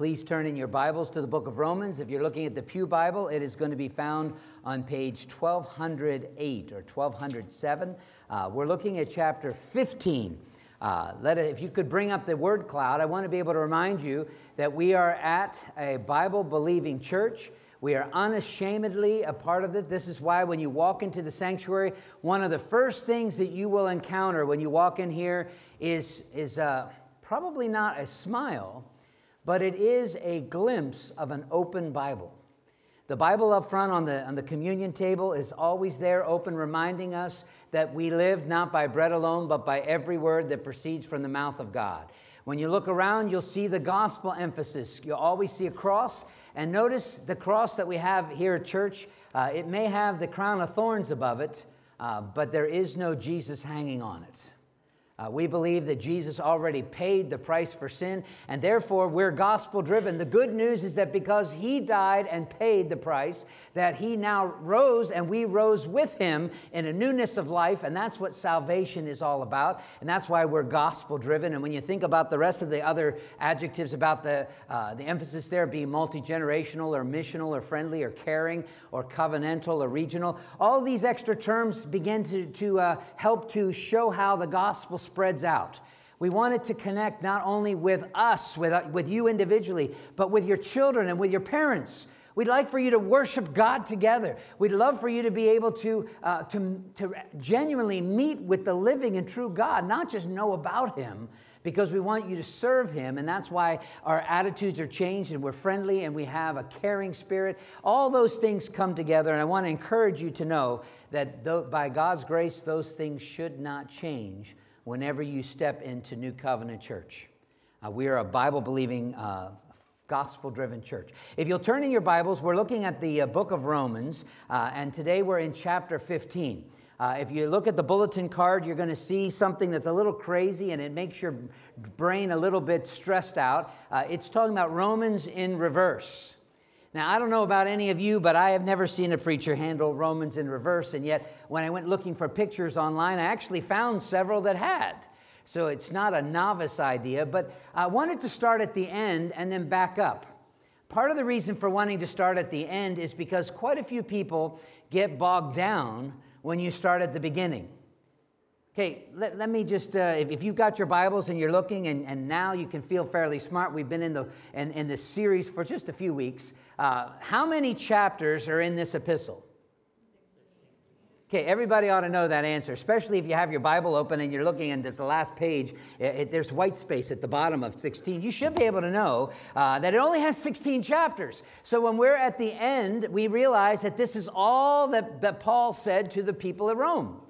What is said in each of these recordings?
Please turn in your Bibles to the book of Romans. If you're looking at the Pew Bible, it is going to be found on page 1208 or 1207. Uh, we're looking at chapter 15. Uh, let it, if you could bring up the word cloud, I want to be able to remind you that we are at a Bible believing church. We are unashamedly a part of it. This is why when you walk into the sanctuary, one of the first things that you will encounter when you walk in here is, is uh, probably not a smile, but it is a glimpse of an open Bible. The Bible up front on the, on the communion table is always there, open, reminding us that we live not by bread alone, but by every word that proceeds from the mouth of God. When you look around, you'll see the gospel emphasis. You'll always see a cross. And notice the cross that we have here at church. Uh, it may have the crown of thorns above it, uh, but there is no Jesus hanging on it. Uh, we believe that Jesus already paid the price for sin, and therefore we're gospel driven. The good news is that because he died and paid the price, that he now rose and we rose with him in a newness of life, and that's what salvation is all about. And that's why we're gospel driven. And when you think about the rest of the other adjectives about the, uh, the emphasis there being multi generational or missional or friendly or caring or covenantal or regional, all these extra terms begin to, to uh, help to show how the gospel spreads out. We want it to connect not only with us, with, uh, with you individually, but with your children and with your parents. We'd like for you to worship God together. We'd love for you to be able to, uh, to, to genuinely meet with the living and true God, not just know about Him, because we want you to serve Him. And that's why our attitudes are changed and we're friendly and we have a caring spirit. All those things come together. And I want to encourage you to know that by God's grace, those things should not change whenever you step into New Covenant Church. Uh, we are a Bible believing, uh, gospel driven church. If you'll turn in your Bibles, we're looking at the uh, book of Romans, uh, and today we're in chapter 15. Uh, if you look at the bulletin card, you're going to see something that's a little crazy and it makes your brain a little bit stressed out. Uh, it's talking about Romans in reverse. Now, I don't know about any of you, but I have never seen a preacher handle Romans in reverse. And yet, when I went looking for pictures online, I actually found several that had. So it's not a novice idea, but I wanted to start at the end and then back up. Part of the reason for wanting to start at the end is because quite a few people get bogged down when you start at the beginning. Okay, let, let me just, uh, if, if you've got your Bibles and you're looking, and, and now you can feel fairly smart, we've been in, the, in, in this series for just a few weeks. Uh, how many chapters are in this epistle? Okay, everybody ought to know that answer, especially if you have your Bible open and you're looking and there's the last page, it, it, there's white space at the bottom of 16. You should be able to know uh, that it only has 16 chapters. So when we're at the end, we realize that this is all that, that Paul said to the people of Rome.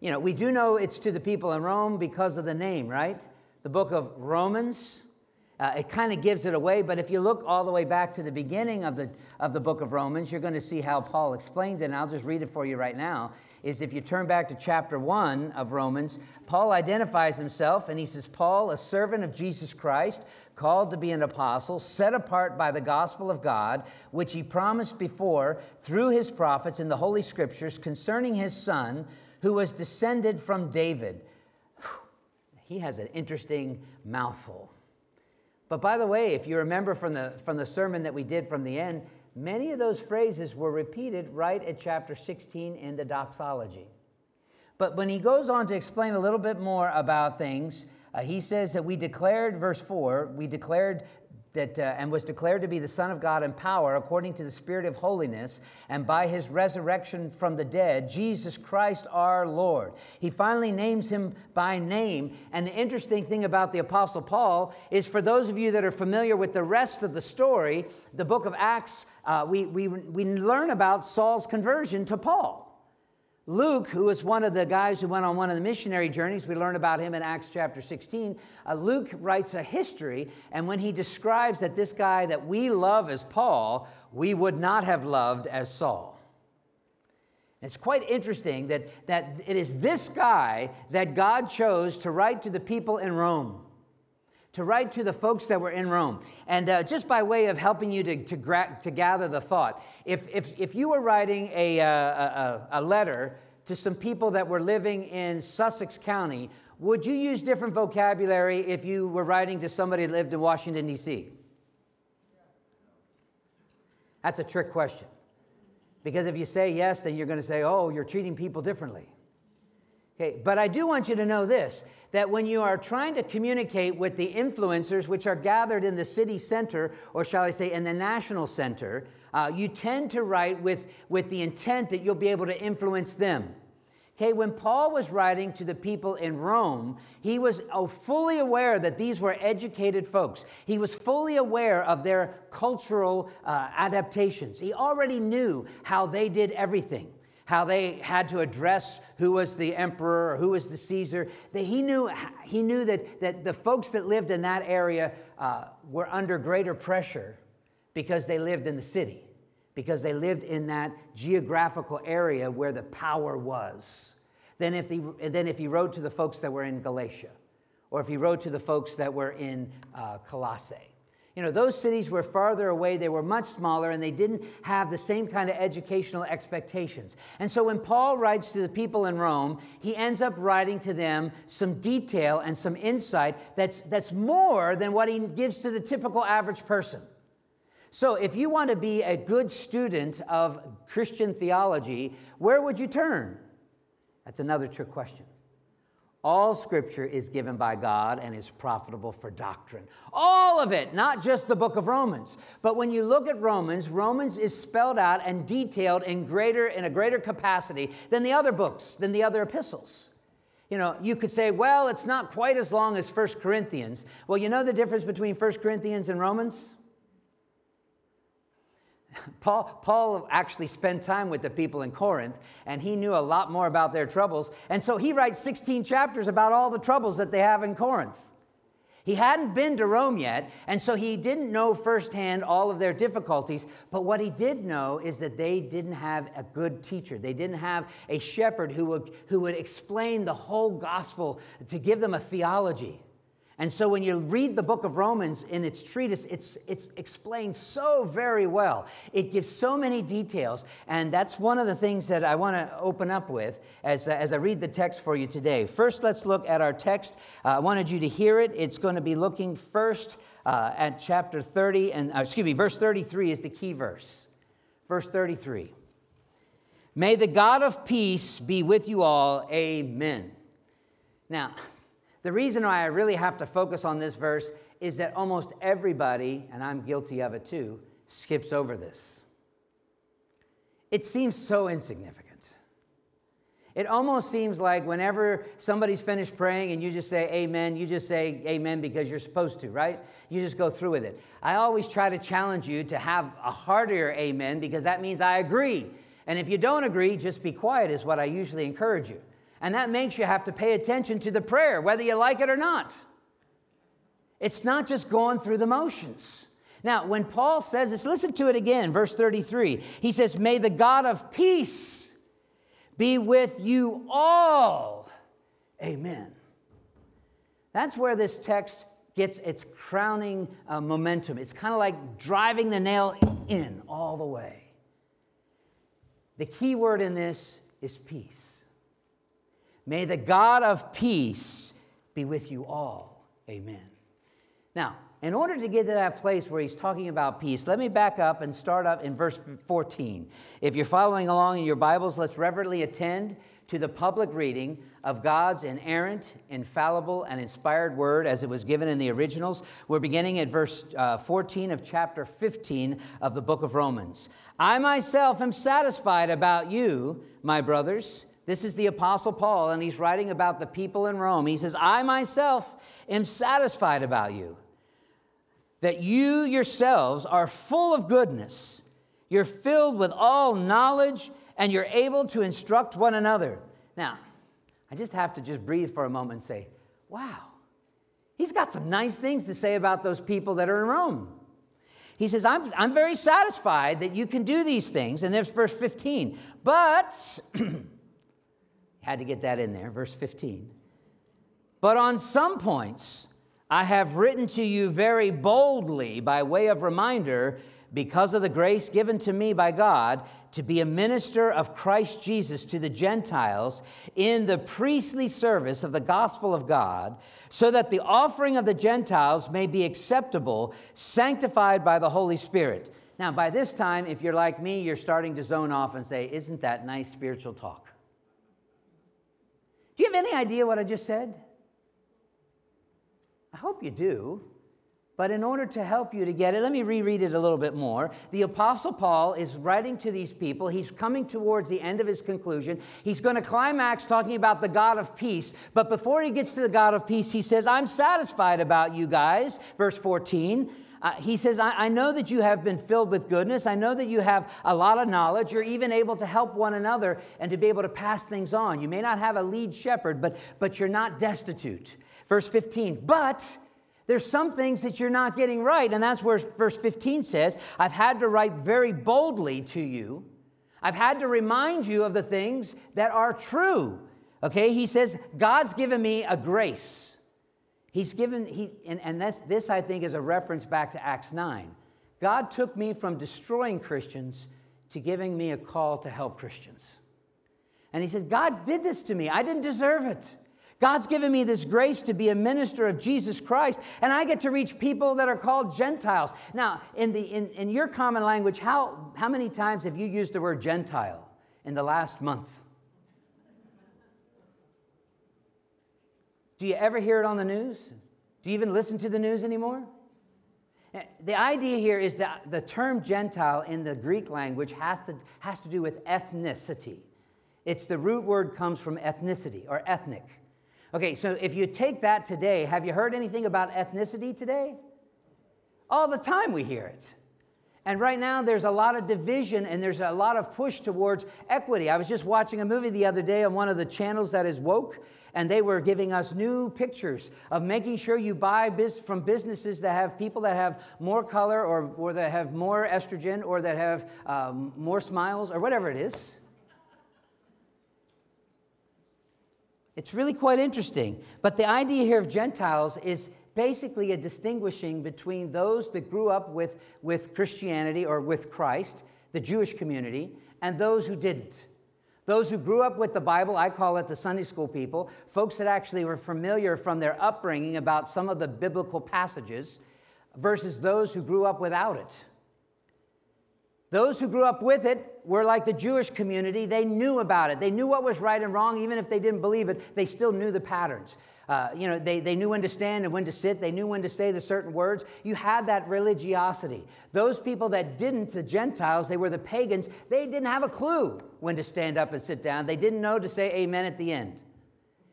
You know, we do know it's to the people in Rome because of the name, right? The book of Romans, uh, it kind of gives it away, but if you look all the way back to the beginning of the, of the book of Romans, you're going to see how Paul explains it, and I'll just read it for you right now. Is if you turn back to chapter 1 of Romans, Paul identifies himself and he says, Paul, a servant of Jesus Christ, called to be an apostle, set apart by the gospel of God, which he promised before through his prophets in the Holy Scriptures concerning his son, who was descended from David. He has an interesting mouthful. But by the way, if you remember from the, from the sermon that we did from the end, many of those phrases were repeated right at chapter 16 in the doxology. But when he goes on to explain a little bit more about things, uh, he says that we declared, verse 4, we declared that, uh, and was declared to be the Son of God in power according to the Spirit of holiness, and by his resurrection from the dead, Jesus Christ our Lord. He finally names him by name. And the interesting thing about the Apostle Paul is for those of you that are familiar with the rest of the story, the book of Acts, uh, we, we, we learn about Saul's conversion to Paul. Luke, who was one of the guys who went on one of the missionary journeys, we learn about him in Acts chapter 16. Uh, Luke writes a history, and when he describes that this guy that we love as Paul, we would not have loved as Saul. It's quite interesting that, that it is this guy that God chose to write to the people in Rome to write to the folks that were in Rome. And uh, just by way of helping you to, to, gra- to gather the thought, if, if, if you were writing a, uh, a, a letter to some people that were living in Sussex County, would you use different vocabulary if you were writing to somebody that lived in Washington, D.C.? That's a trick question. Because if you say yes, then you're going to say, oh, you're treating people differently. Okay, but I do want you to know this that when you are trying to communicate with the influencers, which are gathered in the city center, or shall I say, in the national center, uh, you tend to write with, with the intent that you'll be able to influence them. Okay, when Paul was writing to the people in Rome, he was oh, fully aware that these were educated folks. He was fully aware of their cultural uh, adaptations. He already knew how they did everything how they had to address who was the emperor or who was the Caesar. That he knew, he knew that, that the folks that lived in that area uh, were under greater pressure because they lived in the city, because they lived in that geographical area where the power was. Than if he, than if he wrote to the folks that were in Galatia, or if he wrote to the folks that were in uh, Colossae. You know, those cities were farther away, they were much smaller, and they didn't have the same kind of educational expectations. And so when Paul writes to the people in Rome, he ends up writing to them some detail and some insight that's, that's more than what he gives to the typical average person. So if you want to be a good student of Christian theology, where would you turn? That's another trick question. All scripture is given by God and is profitable for doctrine. All of it, not just the book of Romans. But when you look at Romans, Romans is spelled out and detailed in greater in a greater capacity than the other books, than the other epistles. You know, you could say, well, it's not quite as long as First Corinthians. Well, you know the difference between First Corinthians and Romans? Paul, Paul actually spent time with the people in Corinth, and he knew a lot more about their troubles. And so he writes 16 chapters about all the troubles that they have in Corinth. He hadn't been to Rome yet, and so he didn't know firsthand all of their difficulties. But what he did know is that they didn't have a good teacher. They didn't have a shepherd who would, who would explain the whole gospel to give them a theology. And so when you read the book of Romans in its treatise, it's, it's explained so very well. It gives so many details. And that's one of the things that I want to open up with as, as I read the text for you today. First, let's look at our text. Uh, I wanted you to hear it. It's going to be looking first uh, at chapter 30, and uh, excuse me, verse 33 is the key verse. Verse 33. May the God of peace be with you all. Amen. Now, the reason why I really have to focus on this verse is that almost everybody, and I'm guilty of it too, skips over this. It seems so insignificant. It almost seems like whenever somebody's finished praying and you just say amen, you just say amen because you're supposed to, right? You just go through with it. I always try to challenge you to have a heartier amen because that means I agree. And if you don't agree, just be quiet, is what I usually encourage you. And that makes you have to pay attention to the prayer, whether you like it or not. It's not just going through the motions. Now, when Paul says this, listen to it again, verse 33. He says, May the God of peace be with you all. Amen. That's where this text gets its crowning uh, momentum. It's kind of like driving the nail in all the way. The key word in this is peace. May the God of peace be with you all. Amen. Now, in order to get to that place where he's talking about peace, let me back up and start up in verse 14. If you're following along in your Bibles, let's reverently attend to the public reading of God's inerrant, infallible, and inspired word as it was given in the originals. We're beginning at verse uh, 14 of chapter 15 of the book of Romans. I myself am satisfied about you, my brothers this is the Apostle Paul, and he's writing about the people in Rome. He says, I myself am satisfied about you, that you yourselves are full of goodness. You're filled with all knowledge, and you're able to instruct one another. Now, I just have to just breathe for a moment and say, wow, he's got some nice things to say about those people that are in Rome. He says, I'm, I'm very satisfied that you can do these things. And there's verse 15. But Had to get that in there, verse 15. But on some points, I have written to you very boldly by way of reminder, because of the grace given to me by God to be a minister of Christ Jesus to the Gentiles in the priestly service of the gospel of God, so that the offering of the Gentiles may be acceptable, sanctified by the Holy Spirit. Now, by this time, if you're like me, you're starting to zone off and say, Isn't that nice spiritual talk? Do you have any idea what I just said? I hope you do. But in order to help you to get it, let me reread it a little bit more. The Apostle Paul is writing to these people. He's coming towards the end of his conclusion. He's going to climax talking about the God of peace. But before he gets to the God of peace, he says, I'm satisfied about you guys. Verse 14. Uh, he says, I, I know that you have been filled with goodness. I know that you have a lot of knowledge. You're even able to help one another and to be able to pass things on. You may not have a lead shepherd, but, but you're not destitute. Verse 15, but there's some things that you're not getting right. And that's where verse 15 says, I've had to write very boldly to you. I've had to remind you of the things that are true. Okay, he says, God's given me a grace. He's given, he, and, and that's, this I think is a reference back to Acts 9. God took me from destroying Christians to giving me a call to help Christians. And he says, God did this to me. I didn't deserve it. God's given me this grace to be a minister of Jesus Christ, and I get to reach people that are called Gentiles. Now, in, the, in, in your common language, how, how many times have you used the word Gentile in the last month? Do you ever hear it on the news? Do you even listen to the news anymore? Eh, the idea here is that the term Gentile in the Greek language has to, has to do with ethnicity. It's the root word comes from ethnicity or ethnic. Okay, so if you take that today, have you heard anything about ethnicity today? All the time we hear it. And right now, there's a lot of division and there's a lot of push towards equity. I was just watching a movie the other day on one of the channels that is woke, and they were giving us new pictures of making sure you buy biz- from businesses that have people that have more color or, or that have more estrogen or that have um, more smiles or whatever it is. It's really quite interesting. But the idea here of Gentiles is basically a distinguishing between those that grew up with, with Christianity or with Christ, the Jewish community, and those who didn't. Those who grew up with the Bible, I call it the Sunday school people, folks that actually were familiar from their upbringing about some of the biblical passages, versus those who grew up without it. Those who grew up with it were like the Jewish community. They knew about it. They knew what was right and wrong, even if they didn't believe it, they still knew the patterns. Uh, you know, they, they knew when to stand and when to sit. They knew when to say the certain words. You had that religiosity. Those people that didn't, the Gentiles, they were the pagans, they didn't have a clue when to stand up and sit down. They didn't know to say amen at the end.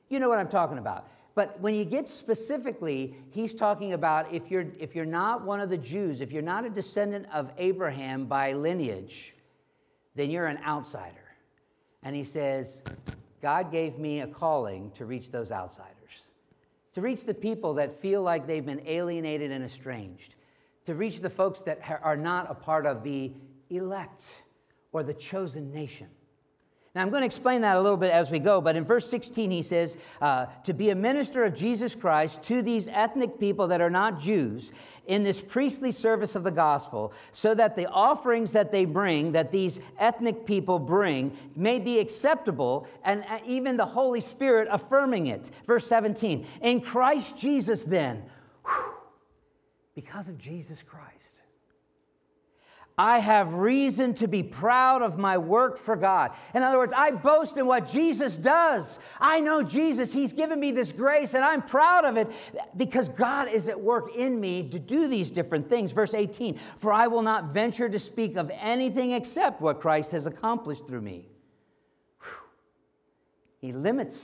You know what I'm talking about. But when you get specifically, he's talking about if you're, if you're not one of the Jews, if you're not a descendant of Abraham by lineage, then you're an outsider. And he says, God gave me a calling to reach those outsiders, to reach the people that feel like they've been alienated and estranged, to reach the folks that are not a part of the elect or the chosen nation. Now, I'm going to explain that a little bit as we go, but in verse 16, he says, uh, To be a minister of Jesus Christ to these ethnic people that are not Jews in this priestly service of the gospel, so that the offerings that they bring, that these ethnic people bring, may be acceptable, and uh, even the Holy Spirit affirming it. Verse 17, In Christ Jesus, then, whew, because of Jesus Christ I have reason to be proud of my work for God. In other words, I boast in what Jesus does. I know Jesus, He's given me this grace, and I'm proud of it because God is at work in me to do these different things. Verse 18 For I will not venture to speak of anything except what Christ has accomplished through me. Whew. He limits.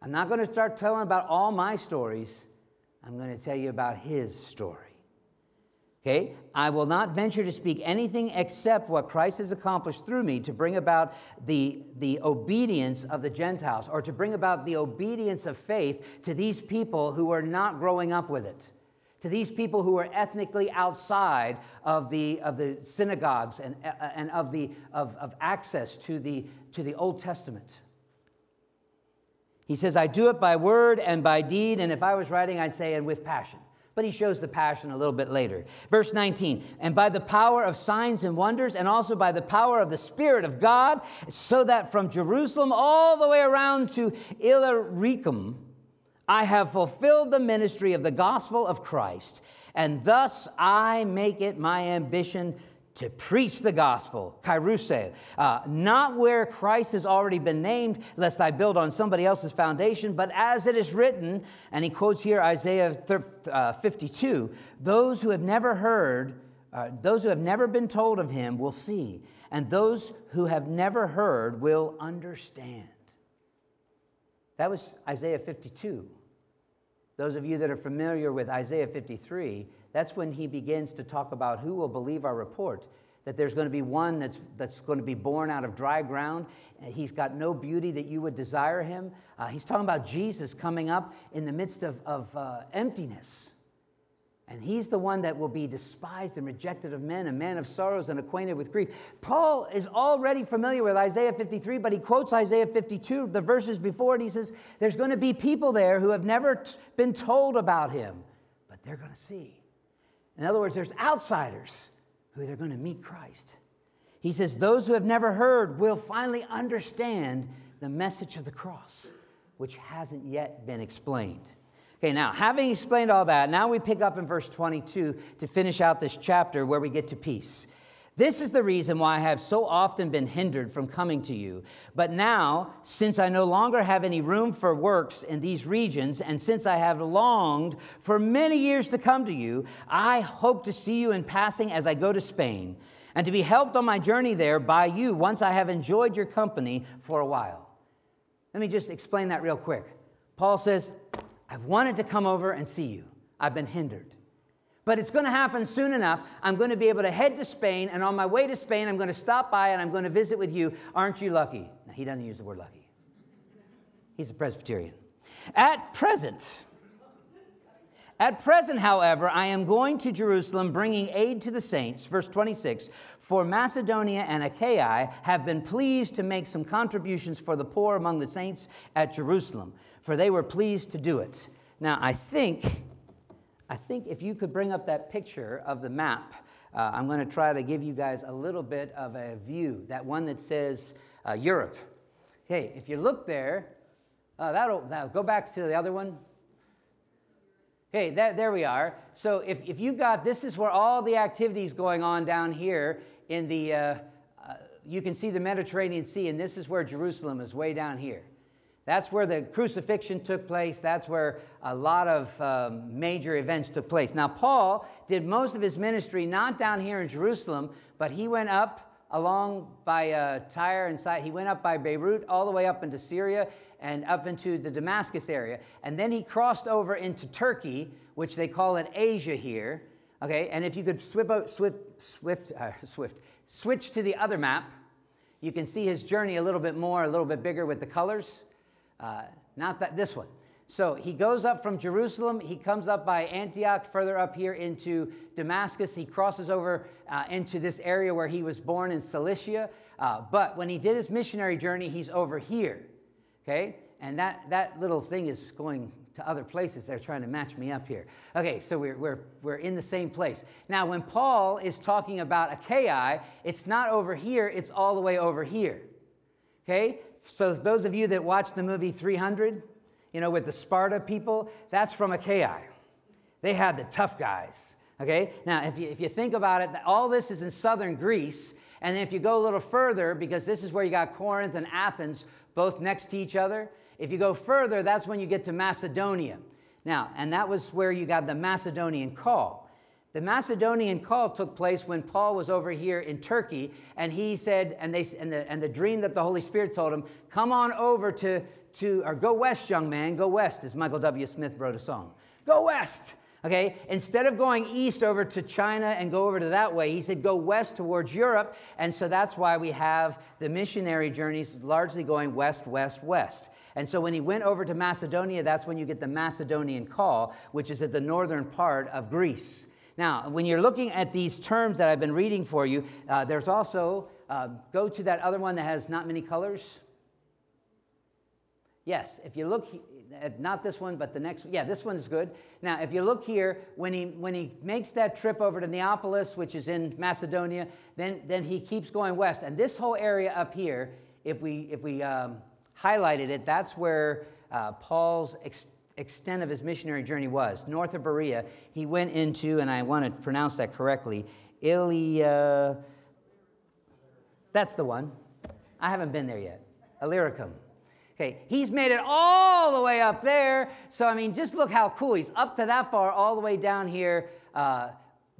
I'm not going to start telling about all my stories, I'm going to tell you about His story. Okay? I will not venture to speak anything except what Christ has accomplished through me to bring about the, the obedience of the Gentiles or to bring about the obedience of faith to these people who are not growing up with it, to these people who are ethnically outside of the, of the synagogues and, uh, uh, and of, the, of, of access to the, to the Old Testament. He says, I do it by word and by deed, and if I was writing, I'd say, and with passion. But he shows the passion a little bit later. Verse 19, and by the power of signs and wonders, and also by the power of the Spirit of God, so that from Jerusalem all the way around to Illyricum, I have fulfilled the ministry of the gospel of Christ, and thus I make it my ambition to preach the gospel, kairuse, uh, not where Christ has already been named, lest I build on somebody else's foundation, but as it is written, and he quotes here Isaiah uh, 52 those who have never heard, uh, those who have never been told of him will see, and those who have never heard will understand. That was Isaiah 52. Those of you that are familiar with Isaiah 53, that's when he begins to talk about who will believe our report. That there's going to be one that's, that's going to be born out of dry ground. He's got no beauty that you would desire him. Uh, he's talking about Jesus coming up in the midst of, of uh, emptiness. And he's the one that will be despised and rejected of men, a man of sorrows and acquainted with grief. Paul is already familiar with Isaiah 53, but he quotes Isaiah 52, the verses before, and he says, There's going to be people there who have never t- been told about him, but they're going to see. In other words, there's outsiders who they're going to meet Christ. He says, Those who have never heard will finally understand the message of the cross, which hasn't yet been explained. Okay, now, having explained all that, now we pick up in verse 22 to finish out this chapter where we get to peace. This is the reason why I have so often been hindered from coming to you. But now, since I no longer have any room for works in these regions, and since I have longed for many years to come to you, I hope to see you in passing as I go to Spain, and to be helped on my journey there by you once I have enjoyed your company for a while. Let me just explain that real quick. Paul says, I've wanted to come over and see you. I've been hindered. But it's going to happen soon enough. I'm going to be able to head to Spain, and on my way to Spain, I'm going to stop by and I'm going to visit with you. Aren't you lucky? Now, he doesn't use the word lucky, he's a Presbyterian. At present, at present, however, I am going to Jerusalem bringing aid to the saints. Verse 26 For Macedonia and Achaia have been pleased to make some contributions for the poor among the saints at Jerusalem for they were pleased to do it. Now, I think, I think if you could bring up that picture of the map, uh, I'm going to try to give you guys a little bit of a view, that one that says uh, Europe. Okay, if you look there, uh, that'll, that'll go back to the other one. Okay, that, there we are. So if, if you've got, this is where all the activities going on down here in the, uh, uh, you can see the Mediterranean Sea, and this is where Jerusalem is way down here. That's where the crucifixion took place. That's where a lot of um, major events took place. Now, Paul did most of his ministry not down here in Jerusalem, but he went up along by uh, Tyre and Sidon. He went up by Beirut all the way up into Syria and up into the Damascus area. And then he crossed over into Turkey, which they call it Asia here. Okay, and if you could swift, uh, swift, switch to the other map, you can see his journey a little bit more, a little bit bigger with the colors. Uh, not that this one. So he goes up from Jerusalem. He comes up by Antioch, further up here into Damascus. He crosses over uh, into this area where he was born in Cilicia. Uh, but when he did his missionary journey, he's over here. Okay? And that, that little thing is going to other places. They're trying to match me up here. Okay, so we're, we're, we're in the same place. Now, when Paul is talking about Achaia, it's not over here, it's all the way over here. Okay? So, those of you that watched the movie 300, you know, with the Sparta people, that's from Achaia. They had the tough guys. Okay? Now, if you, if you think about it, all this is in southern Greece. And if you go a little further, because this is where you got Corinth and Athens both next to each other, if you go further, that's when you get to Macedonia. Now, and that was where you got the Macedonian call. The Macedonian call took place when Paul was over here in Turkey, and he said, and, they, and, the, and the dream that the Holy Spirit told him, come on over to, to, or go west, young man, go west, as Michael W. Smith wrote a song. Go west. Okay, instead of going east over to China and go over to that way, he said go west towards Europe. And so that's why we have the missionary journeys largely going west, west, west. And so when he went over to Macedonia, that's when you get the Macedonian call, which is at the northern part of Greece. Now, when you're looking at these terms that I've been reading for you, uh, there's also, uh, go to that other one that has not many colors. Yes, if you look at not this one, but the next, one. yeah, this one is good. Now, if you look here, when he when he makes that trip over to Neapolis, which is in Macedonia, then then he keeps going west, and this whole area up here, if we if we um, highlighted it, that's where uh, Paul's ex- extent of his missionary journey was. North of Berea, he went into, and I want to pronounce that correctly, Ilia. That's the one. I haven't been there yet. Illyricum. Okay, he's made it all the way up there. So, I mean, just look how cool. He's up to that far, all the way down here, uh,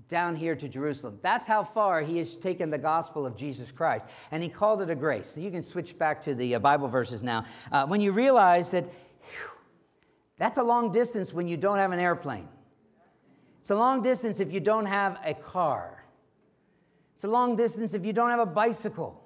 down here to Jerusalem. That's how far he has taken the gospel of Jesus Christ. And he called it a grace. So you can switch back to the uh, Bible verses now. Uh, when you realize that whew, that's a long distance when you don't have an airplane, it's a long distance if you don't have a car, it's a long distance if you don't have a bicycle.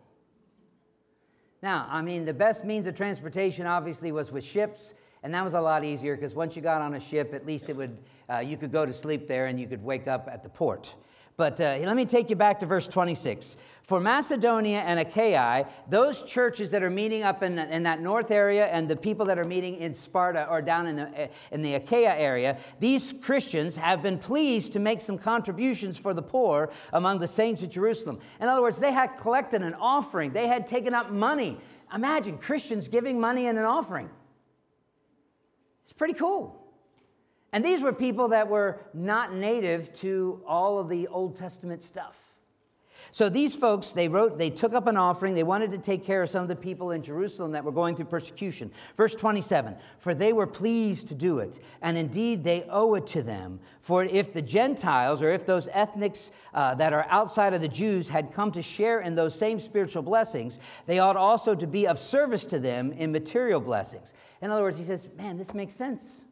Now, I mean, the best means of transportation obviously was with ships, and that was a lot easier because once you got on a ship, at least it would, uh, you could go to sleep there and you could wake up at the port. But uh, let me take you back to verse 26. For Macedonia and Achaia, those churches that are meeting up in, the, in that north area and the people that are meeting in Sparta or down in the, uh, in the Achaia area, these Christians have been pleased to make some contributions for the poor among the saints of Jerusalem. In other words, they had collected an offering, they had taken up money. Imagine Christians giving money in an offering. It's pretty cool. And these were people that were not native to all of the Old Testament stuff. So these folks, they wrote, they took up an offering. They wanted to take care of some of the people in Jerusalem that were going through persecution. Verse 27 For they were pleased to do it, and indeed they owe it to them. For if the Gentiles, or if those ethnics uh, that are outside of the Jews, had come to share in those same spiritual blessings, they ought also to be of service to them in material blessings. In other words, he says, Man, this makes sense.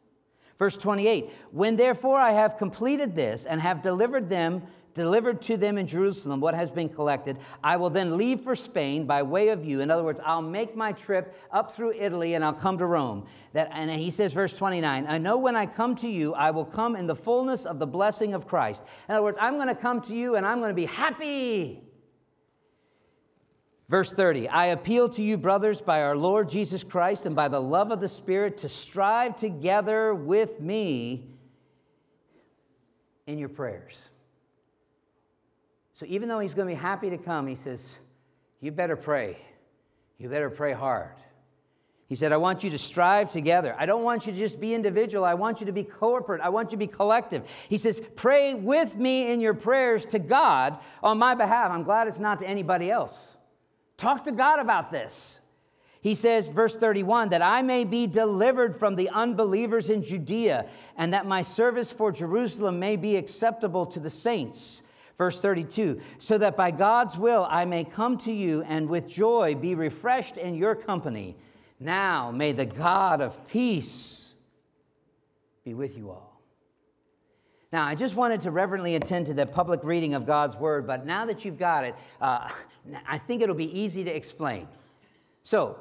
Verse 28 When therefore I have completed this and have delivered them, delivered to them in Jerusalem what has been collected, I will then leave for Spain by way of you. In other words, I'll make my trip up through Italy and I'll come to Rome. That, and he says, verse 29, I know when I come to you, I will come in the fullness of the blessing of Christ. In other words, I'm going to come to you and I'm going to be happy. Verse 30 I appeal to you, brothers, by our Lord Jesus Christ and by the love of the Spirit, to strive together with me in your prayers. So even though he's going to be happy to come, he says, You better pray. You better pray hard. He said, I want you to strive together. I don't want you to just be individual. I want you to be corporate. I want you to be collective. He says, Pray with me in your prayers to God on my behalf. I'm glad it's not to anybody else. Talk to God about this. He says, verse 31, that I may be delivered from the unbelievers in Judea, and that my service for Jerusalem may be acceptable to the saints. Verse 32, so that by God's will I may come to you and with joy be refreshed in your company. Now may the God of peace be with you all. Now, I just wanted to reverently attend to the public reading of God's word, but now that you've got it, uh, I think it'll be easy to explain. So,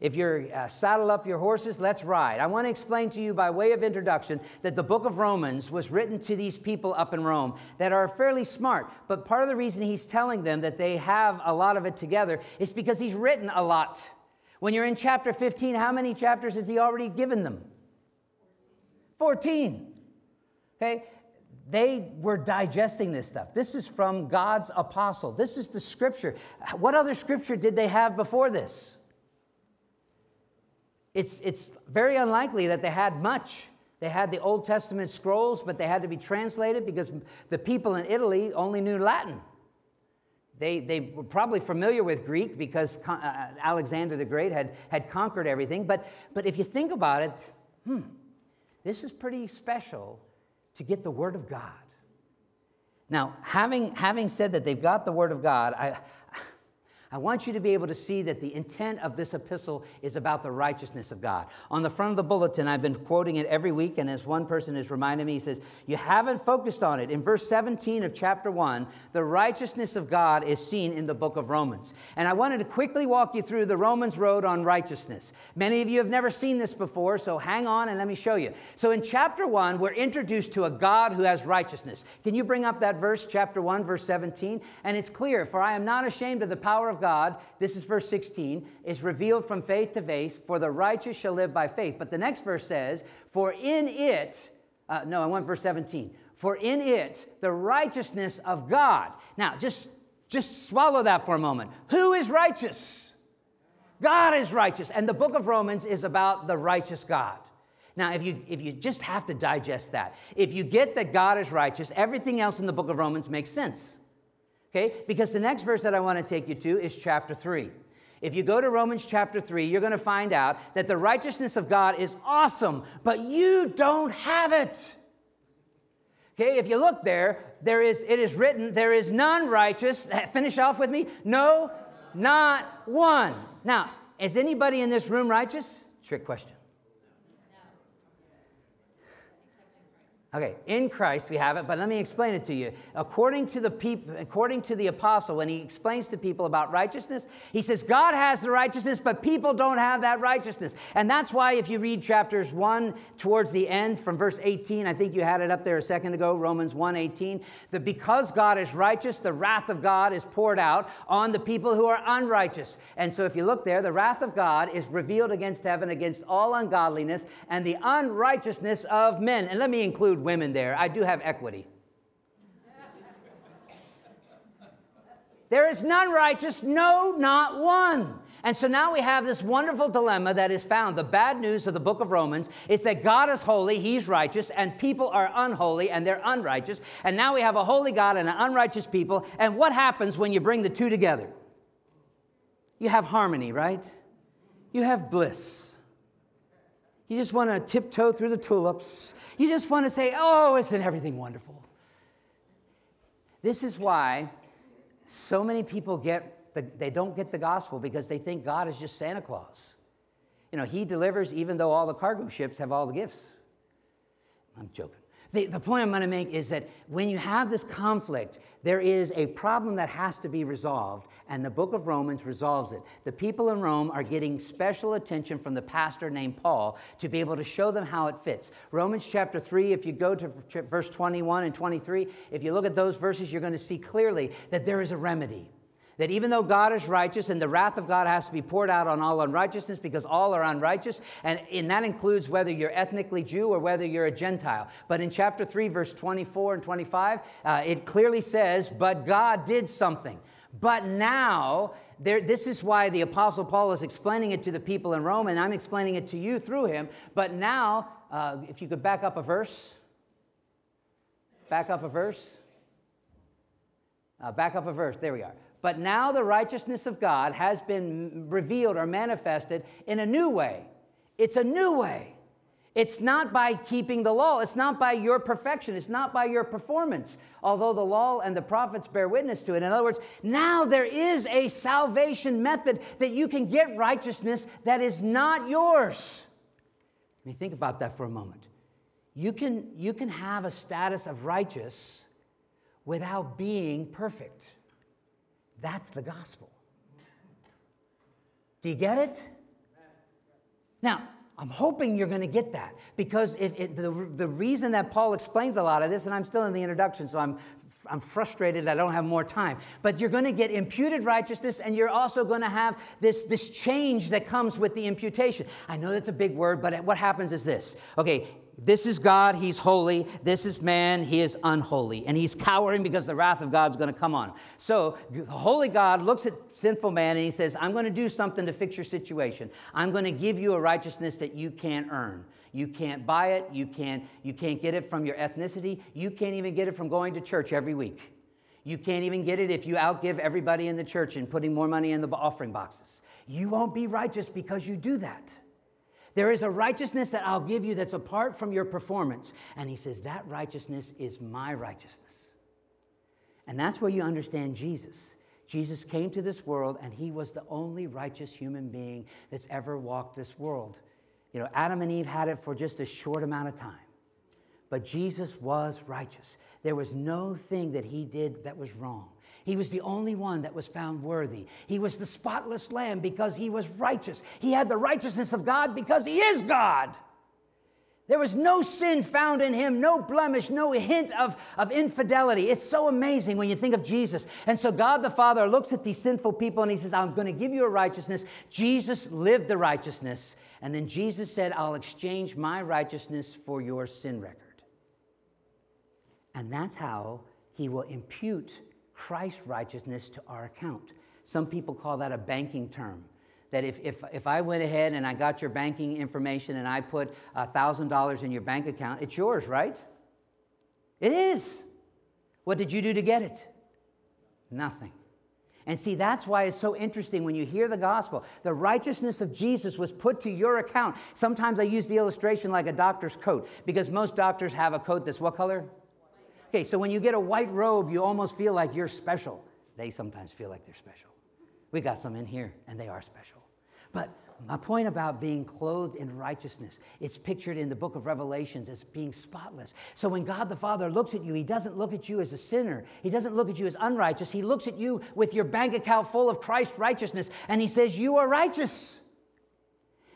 if you're uh, saddle up your horses, let's ride. I want to explain to you by way of introduction that the book of Romans was written to these people up in Rome that are fairly smart. But part of the reason he's telling them that they have a lot of it together is because he's written a lot. When you're in chapter 15, how many chapters has he already given them? 14. Okay? They were digesting this stuff. This is from God's apostle. This is the scripture. What other scripture did they have before this? It's, it's very unlikely that they had much. They had the Old Testament scrolls, but they had to be translated because the people in Italy only knew Latin. They, they were probably familiar with Greek because uh, Alexander the Great had, had conquered everything. But, but if you think about it, hmm, this is pretty special to get the Word of God. Now, having, having said that they've got the Word of God, I, I want you to be able to see that the intent of this epistle is about the righteousness of God. On the front of the bulletin, I've been quoting it every week, and as one person has reminded me, he says, You haven't focused on it. In verse 17 of chapter 1, the righteousness of God is seen in the book of Romans. And I wanted to quickly walk you through the Romans road on righteousness. Many of you have never seen this before, so hang on and let me show you. So in chapter 1, we're introduced to a God who has righteousness. Can you bring up that verse, chapter 1, verse 17? And it's clear, For I am not ashamed of the power of God, this is verse 16, is revealed from faith to faith, for the righteous shall live by faith. But the next verse says, For in it, uh, no, I want verse 17, for in it the righteousness of God. Now, just, just swallow that for a moment. Who is righteous? God is righteous. And the book of Romans is about the righteous God. Now, if you, if you just have to digest that, if you get that God is righteous, everything else in the book of Romans makes sense. Okay? Because the next verse that I want to take you to is chapter 3. If you go to Romans chapter 3, you're going to find out that the righteousness of God is awesome, but you don't have it. Okay, if you look there, there is it is written, there is none righteous. Finish off with me. No, not one. Now, is anybody in this room righteous? Trick question. Okay, in Christ we have it, but let me explain it to you. According to the people, according to the apostle, when he explains to people about righteousness, he says God has the righteousness, but people don't have that righteousness. And that's why if you read chapters 1 towards the end from verse 18, I think you had it up there a second ago, Romans 1 18, that because God is righteous, the wrath of God is poured out on the people who are unrighteous. And so if you look there, the wrath of God is revealed against heaven against all ungodliness and the unrighteousness of men. And let me include women there. I do have equity. there is none righteous, no, not one. And so now we have this wonderful dilemma that is found. The bad news of the book of Romans is that God is holy, He's righteous, and people are unholy and they're unrighteous. And now we have a holy God and an unrighteous people. And what happens when you bring the two together? You have harmony, right? You have bliss. You just want to tiptoe through the tulips. You just want to say, oh, isn't everything wonderful? This is why so many people get the, they don't get the gospel because they think God is just Santa Claus. You know, he delivers even though all the cargo ships have all the gifts. I'm joking. The, the point I'm going to make is that when you have this conflict, there is a problem that has to be resolved, and the book of Romans resolves it. The people in Rome are getting special attention from the pastor named Paul to be able to show them how it fits. Romans chapter 3, if you go to verse 21 and 23, if you look at those verses, you're going to see clearly that there is a remedy that even though God is righteous and the wrath of God has to be poured out on all unrighteousness because all are unrighteous, and, and that includes whether you're ethnically Jew or whether you're a Gentile. But in chapter 3, verse 24 and 25, uh, it clearly says, But God did something. But now, there, this is why the Apostle Paul is explaining it to the people in Rome, and I'm explaining it to you through him. But now, uh, if you could back up a verse, back up a verse, uh, back up a verse, there we are. But now the righteousness of God has been revealed or manifested in a new way. It's a new way. It's not by keeping the law. It's not by your perfection. It's not by your performance, although the law and the prophets bear witness to it. In other words, now there is a salvation method that you can get righteousness that is not yours. Let me think about that for a moment. You can, you can have a status of righteous without being perfect. That's the gospel. Do you get it? Now, I'm hoping you're going to get that because if it, the, the reason that Paul explains a lot of this, and I'm still in the introduction, so I'm, I'm frustrated I don't have more time, but you're going to get imputed righteousness and you're also going to have this, this change that comes with the imputation. I know that's a big word, but what happens is this. Okay, this is God, he's holy. This is man, he is unholy. And he's cowering because the wrath of God's going to come on him. So, the holy God looks at sinful man and he says, I'm going to do something to fix your situation. I'm going to give you a righteousness that you can't earn. You can't buy it. You can't, you can't get it from your ethnicity. You can't even get it from going to church every week. You can't even get it if you outgive everybody in the church and putting more money in the offering boxes. You won't be righteous because you do that. There is a righteousness that I'll give you that's apart from your performance. And he says, That righteousness is my righteousness. And that's where you understand Jesus. Jesus came to this world and he was the only righteous human being that's ever walked this world. You know, Adam and Eve had it for just a short amount of time. But Jesus was righteous. There was no thing that he did that was wrong. He was the only one that was found worthy. He was the spotless lamb because he was righteous. He had the righteousness of God because he is God. There was no sin found in him, no blemish, no hint of, of infidelity. It's so amazing when you think of Jesus. And so God the Father looks at these sinful people and he says, I'm going to give you a righteousness. Jesus lived the righteousness. And then Jesus said, I'll exchange my righteousness for your sin record. And that's how he will impute Christ's righteousness to our account. Some people call that a banking term. That if, if, if I went ahead and I got your banking information and I put $1,000 in your bank account, it's yours, right? It is. What did you do to get it? Nothing. And see, that's why it's so interesting when you hear the gospel. The righteousness of Jesus was put to your account. Sometimes I use the illustration like a doctor's coat because most doctors have a coat that's what color? Okay, so when you get a white robe, you almost feel like you're special. They sometimes feel like they're special. We got some in here, and they are special. But my point about being clothed in righteousness, it's pictured in the book of Revelations as being spotless. So when God the Father looks at you, He doesn't look at you as a sinner. He doesn't look at you as unrighteous. He looks at you with your bank account full of Christ's righteousness, and He says, You are righteous.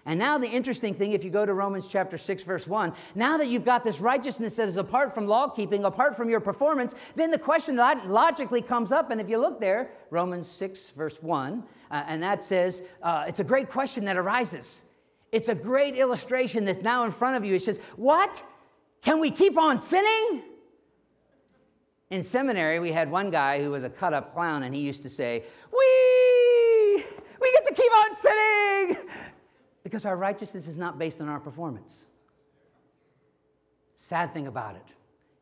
And now, the interesting thing, if you go to Romans chapter 6, verse 1, now that you've got this righteousness that is apart from law keeping, apart from your performance, then the question that logically comes up. And if you look there, Romans 6, verse 1, uh, and that says, uh, it's a great question that arises. It's a great illustration that's now in front of you. It says, What? Can we keep on sinning? In seminary, we had one guy who was a cut up clown, and he used to say, We, we get to keep on sinning because our righteousness is not based on our performance. Sad thing about it.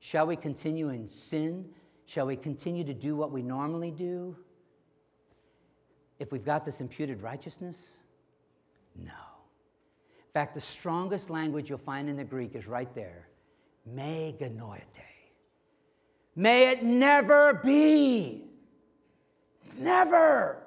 Shall we continue in sin? Shall we continue to do what we normally do? if we've got this imputed righteousness? No. In fact, the strongest language you'll find in the Greek is right there me genoite. May it never be. Never.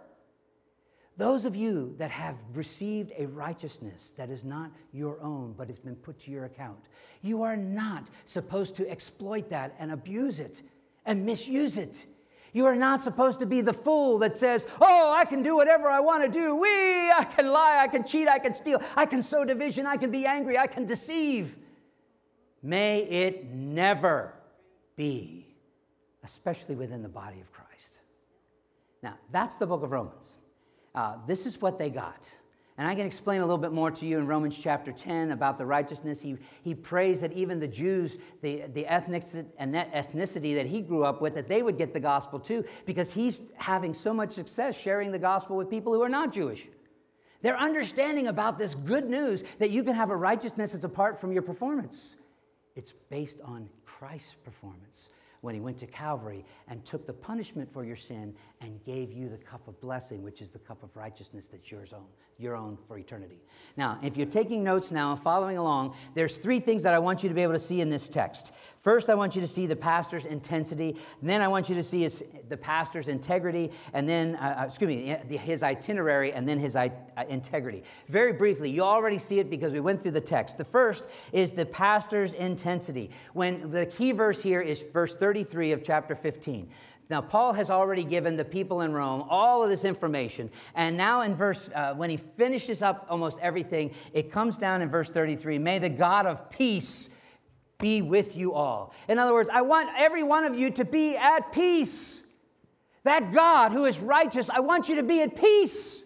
Those of you that have received a righteousness that is not your own, but has been put to your account, you are not supposed to exploit that and abuse it and misuse it. You are not supposed to be the fool that says, Oh, I can do whatever I want to do. We, I can lie, I can cheat, I can steal, I can sow division, I can be angry, I can deceive. May it never be, especially within the body of Christ. Now, that's the book of Romans. Uh, this is what they got. And I can explain a little bit more to you in Romans chapter 10 about the righteousness. He, he prays that even the Jews, the, the that ethnicity that he grew up with, that they would get the gospel too, because he's having so much success sharing the gospel with people who are not Jewish. Their understanding about this good news that you can have a righteousness that's apart from your performance. It's based on Christ's performance when he went to Calvary and took the punishment for your sin and gave you the cup of blessing, which is the cup of righteousness that's yours own, your own for eternity. Now, if you're taking notes now and following along, there's three things that I want you to be able to see in this text. First, I want you to see the pastor's intensity. Then I want you to see his, the pastor's integrity, and then, uh, uh excuse me, his itinerary, and then his uh, integrity. Very briefly, you already see it because we went through the text. The first is the pastor's intensity. When the key verse here is verse 33 of chapter 15. Now, Paul has already given the people in Rome all of this information. And now, in verse, uh, when he finishes up almost everything, it comes down in verse 33 May the God of peace be with you all. In other words, I want every one of you to be at peace. That God who is righteous, I want you to be at peace.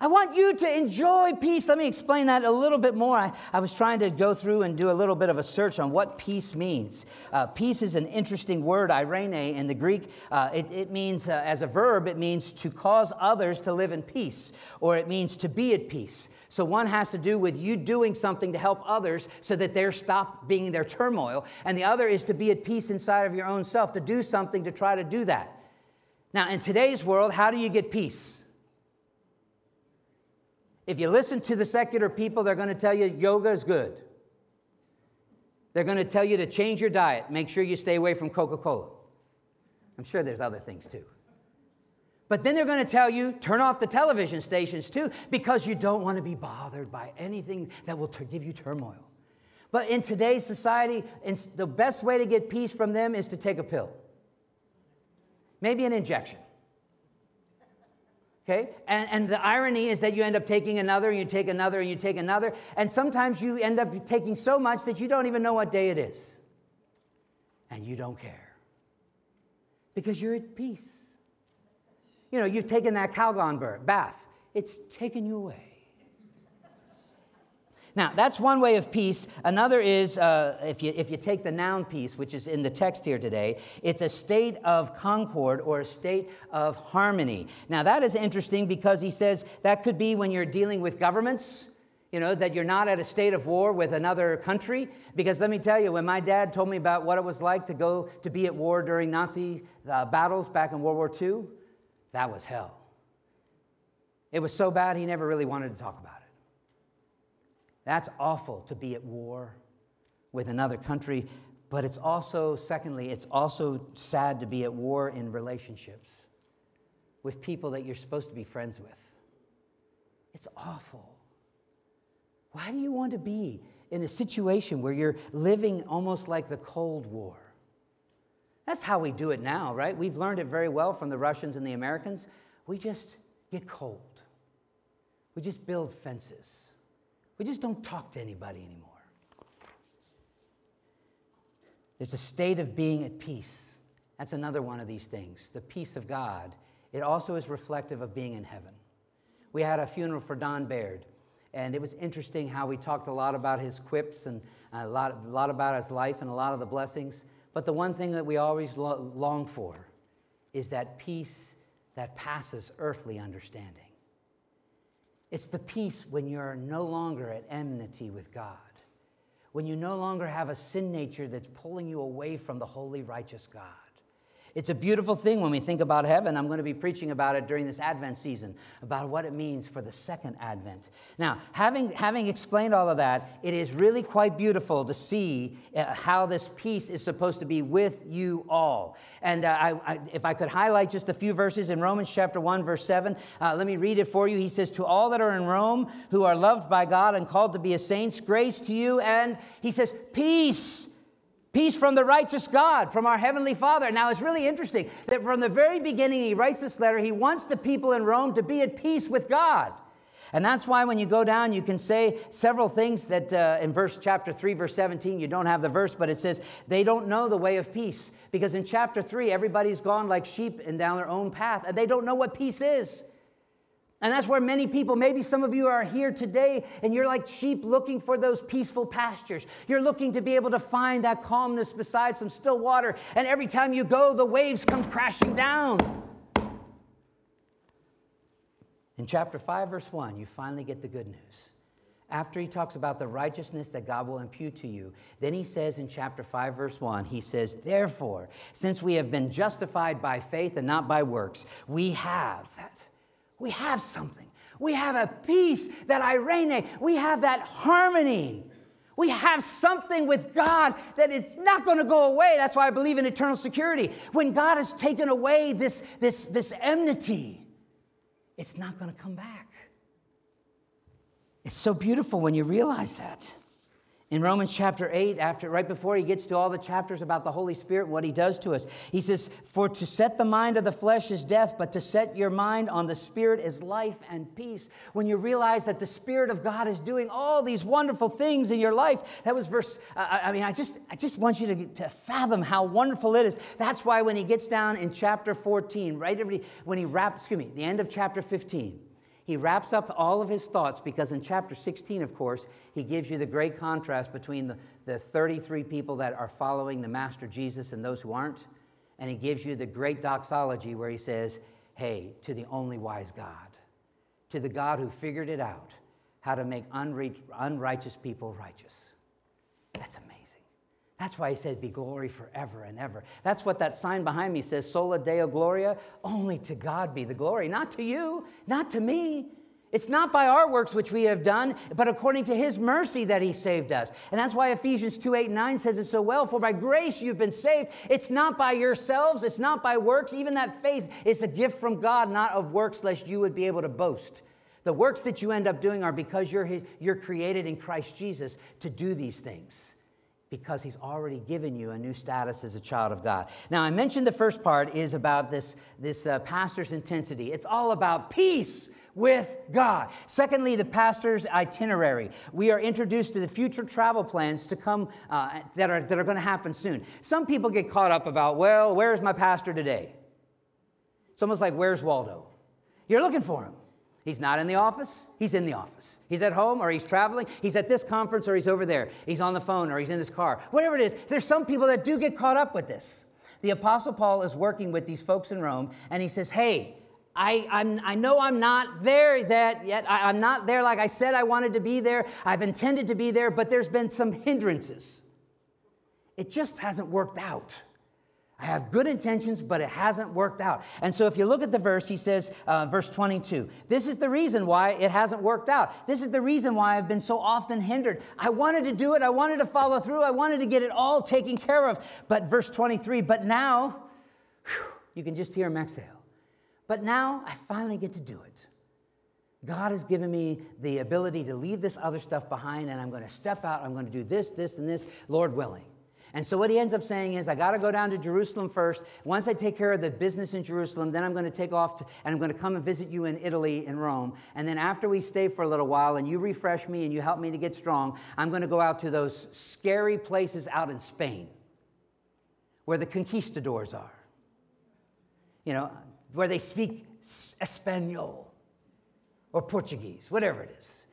I want you to enjoy peace. Let me explain that a little bit more. I, I, was trying to go through and do a little bit of a search on what peace means. Uh, peace is an interesting word, eirene, in the Greek. Uh, it, it, means, uh, as a verb, it means to cause others to live in peace, or it means to be at peace. So one has to do with you doing something to help others so that they're stop being their turmoil, and the other is to be at peace inside of your own self, to do something to try to do that. Now, in today's world, how do you get peace? If you listen to the secular people, they're going to tell you yoga is good. They're going to tell you to change your diet, make sure you stay away from Coca Cola. I'm sure there's other things too. But then they're going to tell you turn off the television stations too because you don't want to be bothered by anything that will t- give you turmoil. But in today's society, the best way to get peace from them is to take a pill, maybe an injection. Okay? And, and the irony is that you end up taking another, and you take another, and you take another. And sometimes you end up taking so much that you don't even know what day it is. And you don't care. Because you're at peace. You know, you've taken that Calgon bath, it's taken you away. Now, that's one way of peace. Another is, uh, if, you, if you take the noun peace, which is in the text here today, it's a state of concord or a state of harmony. Now, that is interesting because he says that could be when you're dealing with governments. you know, that you're not at a state of war with another country. Because let me tell you, when my dad told me about what it was like to go to be at war during Nazi uh, battles back in World War II, that was hell. It was so bad he never really wanted to talk about it. That's awful to be at war with another country, but it's also, secondly, it's also sad to be at war in relationships with people that you're supposed to be friends with. It's awful. Why do you want to be in a situation where you're living almost like the Cold War? That's how we do it now, right? We've learned it very well from the Russians and the Americans. We just get cold. We just build fences. We just don't talk to anybody anymore. There's a state of being at peace. That's another one of these things. The peace of God. It also is reflective of being in heaven. We had a funeral for Don Baird. And it was interesting how we talked a lot about his quips and a lot, a lot about his life and a lot of the blessings. But the one thing that we always lo- long for is that peace that passes earthly understanding. It's the peace when you're no longer at enmity with God, when you no longer have a sin nature that's pulling you away from the holy, righteous God. It's a beautiful thing when we think about heaven. I'm going to be preaching about it during this Advent season, about what it means for the second Advent. Now, having, having explained all of that, it is really quite beautiful to see uh, how this peace is supposed to be with you all. And uh, I, I, if I could highlight just a few verses in Romans chapter 1, verse 7, uh, let me read it for you. He says, To all that are in Rome who are loved by God and called to be a saints, grace to you. And he says, Peace Peace from the righteous God, from our Heavenly Father. Now, it's really interesting that from the very beginning, he writes this letter, he wants the people in Rome to be at peace with God. And that's why when you go down, you can say several things that uh, in verse chapter 3, verse 17, you don't have the verse, but it says, they don't know the way of peace. Because in chapter 3, everybody's gone like sheep and down their own path, and they don't know what peace is. And that's where many people, maybe some of you are here today and you're like sheep looking for those peaceful pastures. You're looking to be able to find that calmness beside some still water. And every time you go, the waves come crashing down. In chapter 5, verse 1, you finally get the good news. After he talks about the righteousness that God will impute to you, then he says in chapter 5, verse 1, he says, Therefore, since we have been justified by faith and not by works, we have that we have something. We have a peace, that eirene. We have that harmony. We have something with God that it's not going to go away. That's why I believe in eternal security. When God has taken away this, this, this enmity, it's not going to come back. It's so beautiful when you realize that. In Romans chapter 8, after right before he gets to all the chapters about the Holy Spirit what he does to us, he says, For to set the mind of the flesh is death, but to set your mind on the Spirit is life and peace. When you realize that the Spirit of God is doing all these wonderful things in your life, that was verse, uh, I mean, I just, I just want you to, to fathom how wonderful it is. That's why when he gets down in chapter 14, right, when he wraps, excuse me, the end of chapter 15, he wraps up all of his thoughts because in chapter 16, of course, he gives you the great contrast between the, the 33 people that are following the Master Jesus and those who aren't. And he gives you the great doxology where he says, Hey, to the only wise God, to the God who figured it out, how to make unrighteous people righteous. That's amazing. That's why he said, Be glory forever and ever. That's what that sign behind me says, Sola Deo Gloria. Only to God be the glory, not to you, not to me. It's not by our works which we have done, but according to his mercy that he saved us. And that's why Ephesians 2 8 9 says it so well. For by grace you've been saved. It's not by yourselves, it's not by works. Even that faith is a gift from God, not of works, lest you would be able to boast. The works that you end up doing are because you're, you're created in Christ Jesus to do these things because he's already given you a new status as a child of God. Now, I mentioned the first part is about this, this uh, pastor's intensity. It's all about peace with God. Secondly, the pastor's itinerary. We are introduced to the future travel plans to come uh, that are, that are going to happen soon. Some people get caught up about, well, where's my pastor today? It's almost like, where's Waldo? You're looking for him. He's not in the office, he's in the office. He's at home or he's traveling, he's at this conference or he's over there. He's on the phone or he's in his car. Whatever it is, there's some people that do get caught up with this. The Apostle Paul is working with these folks in Rome and he says, Hey, I, I'm, I know I'm not there that yet. I, I'm not there like I said I wanted to be there. I've intended to be there, but there's been some hindrances. It just hasn't worked out. I have good intentions, but it hasn't worked out. And so, if you look at the verse, he says, uh, verse 22, this is the reason why it hasn't worked out. This is the reason why I've been so often hindered. I wanted to do it, I wanted to follow through, I wanted to get it all taken care of. But, verse 23, but now, whew, you can just hear him exhale. But now I finally get to do it. God has given me the ability to leave this other stuff behind, and I'm going to step out. I'm going to do this, this, and this, Lord willing. And so what he ends up saying is, I got to go down to Jerusalem first. Once I take care of the business in Jerusalem, then I'm going to take off to, and I'm going to come and visit you in Italy, in Rome. And then after we stay for a little while and you refresh me and you help me to get strong, I'm going to go out to those scary places out in Spain where the conquistadors are. You know, where they speak Espanol or Portuguese, whatever it is.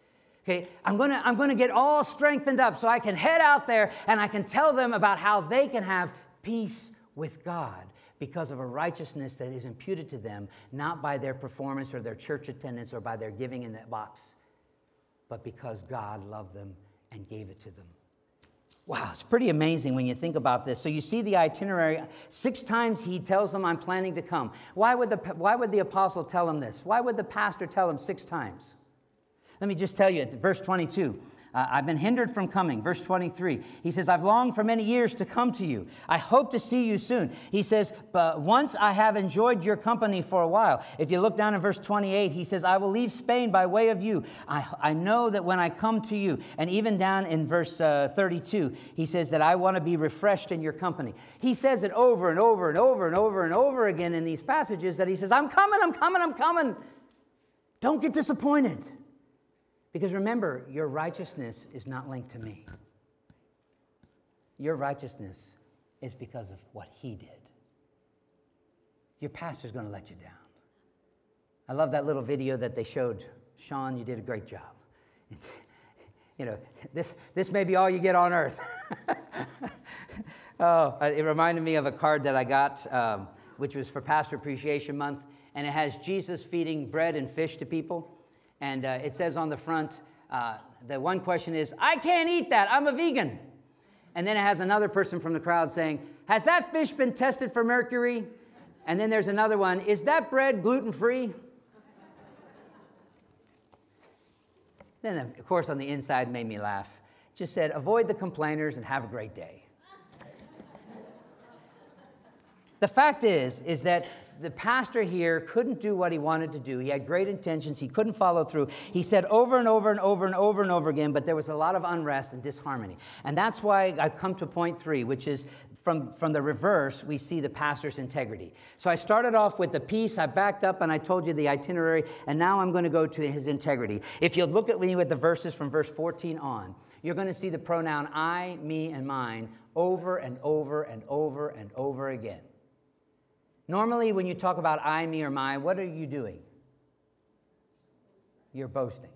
Okay, I'm gonna, I'm gonna get all strengthened up so I can head out there and I can tell them about how they can have peace with God because of a righteousness that is imputed to them, not by their performance or their church attendance or by their giving in that box, but because God loved them and gave it to them. Wow, it's pretty amazing when you think about this. So you see the itinerary. Six times he tells them, I'm planning to come. Why would the, why would the apostle tell him this? Why would the pastor tell him six times? Let me just tell you, verse 22. Uh, I've been hindered from coming. Verse 23. He says, I've longed for many years to come to you. I hope to see you soon. He says, But once I have enjoyed your company for a while. If you look down in verse 28, he says, I will leave Spain by way of you. I, I know that when I come to you, and even down in verse uh, 32, he says that I want to be refreshed in your company. He says it over and over and over and over and over again in these passages that he says, I'm coming, I'm coming, I'm coming. Don't get disappointed. Because remember, your righteousness is not linked to me. Your righteousness is because of what he did. Your pastor's going to let you down. I love that little video that they showed. Sean, you did a great job. you know, this, this may be all you get on earth. oh, it reminded me of a card that I got, um, which was for Pastor Appreciation Month, and it has Jesus feeding bread and fish to people. And uh, it says on the front, uh, the one question is, I can't eat that, I'm a vegan. And then it has another person from the crowd saying, Has that fish been tested for mercury? And then there's another one, Is that bread gluten free? then, of course, on the inside made me laugh. Just said, Avoid the complainers and have a great day. the fact is, is that the pastor here couldn't do what he wanted to do. He had great intentions. He couldn't follow through. He said over and over and over and over and over again, but there was a lot of unrest and disharmony. And that's why I've come to point three, which is from, from the reverse, we see the pastor's integrity. So I started off with the peace, I backed up and I told you the itinerary, and now I'm going to go to his integrity. If you look at me with the verses from verse 14 on, you're going to see the pronoun I, me, and mine over and over and over and over again. Normally, when you talk about I, me, or my, what are you doing? You're boasting.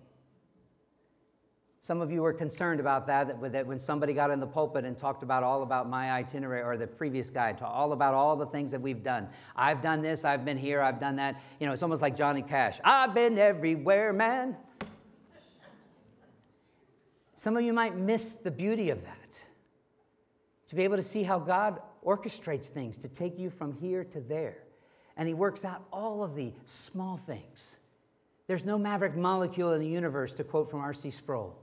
Some of you were concerned about that, that, when somebody got in the pulpit and talked about all about my itinerary or the previous guy, all about all the things that we've done. I've done this, I've been here, I've done that. You know, it's almost like Johnny Cash. I've been everywhere, man. Some of you might miss the beauty of that. To be able to see how God orchestrates things to take you from here to there. And he works out all of the small things. There's no maverick molecule in the universe, to quote from R.C. Sproul.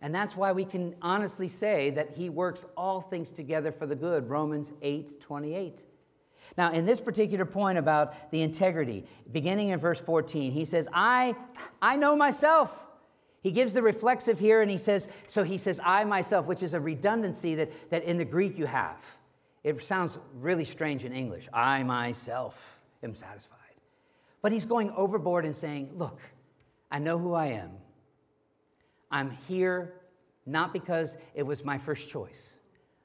And that's why we can honestly say that he works all things together for the good, Romans 8 28. Now, in this particular point about the integrity, beginning in verse 14, he says, I, I know myself. He gives the reflexive here and he says, so he says, I myself, which is a redundancy that, that in the Greek you have. It sounds really strange in English. I myself am satisfied. But he's going overboard and saying, Look, I know who I am. I'm here not because it was my first choice,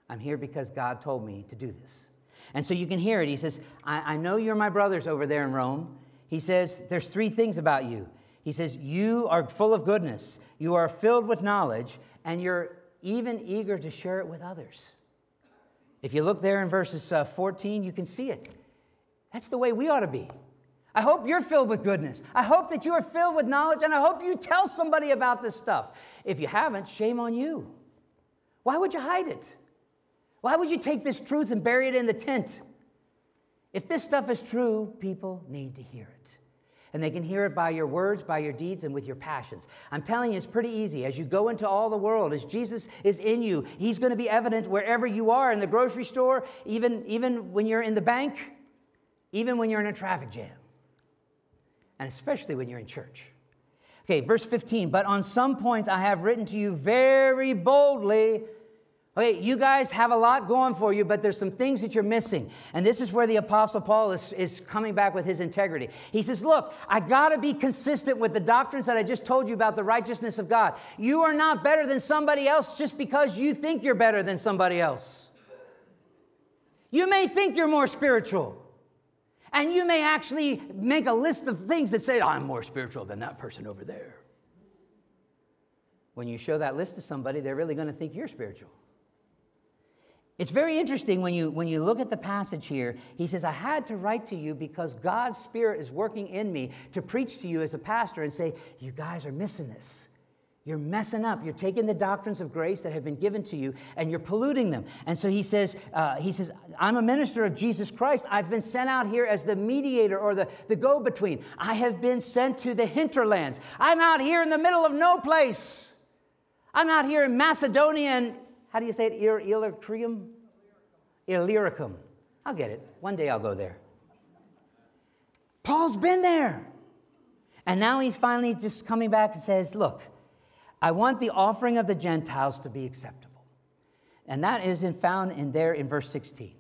I'm here because God told me to do this. And so you can hear it. He says, I, I know you're my brothers over there in Rome. He says, There's three things about you. He says, You are full of goodness, you are filled with knowledge, and you're even eager to share it with others. If you look there in verses uh, 14, you can see it. That's the way we ought to be. I hope you're filled with goodness. I hope that you are filled with knowledge, and I hope you tell somebody about this stuff. If you haven't, shame on you. Why would you hide it? Why would you take this truth and bury it in the tent? If this stuff is true, people need to hear it. And they can hear it by your words, by your deeds, and with your passions. I'm telling you, it's pretty easy. As you go into all the world, as Jesus is in you, He's going to be evident wherever you are in the grocery store, even, even when you're in the bank, even when you're in a traffic jam, and especially when you're in church. Okay, verse 15. But on some points I have written to you very boldly Okay, you guys have a lot going for you, but there's some things that you're missing. And this is where the Apostle Paul is, is coming back with his integrity. He says, Look, I got to be consistent with the doctrines that I just told you about the righteousness of God. You are not better than somebody else just because you think you're better than somebody else. You may think you're more spiritual. And you may actually make a list of things that say, I'm more spiritual than that person over there. When you show that list to somebody, they're really going to think you're spiritual. It's very interesting when you, when you look at the passage here. He says, I had to write to you because God's Spirit is working in me to preach to you as a pastor and say, You guys are missing this. You're messing up. You're taking the doctrines of grace that have been given to you and you're polluting them. And so he says, uh, he says, I'm a minister of Jesus Christ. I've been sent out here as the mediator or the, the go between. I have been sent to the hinterlands. I'm out here in the middle of no place. I'm out here in Macedonia and how do you say it? Illyricum? Illyricum. I'll get it. One day I'll go there. Paul's been there. And now he's finally just coming back and says, Look, I want the offering of the Gentiles to be acceptable. And that is in, found in there in verse 16.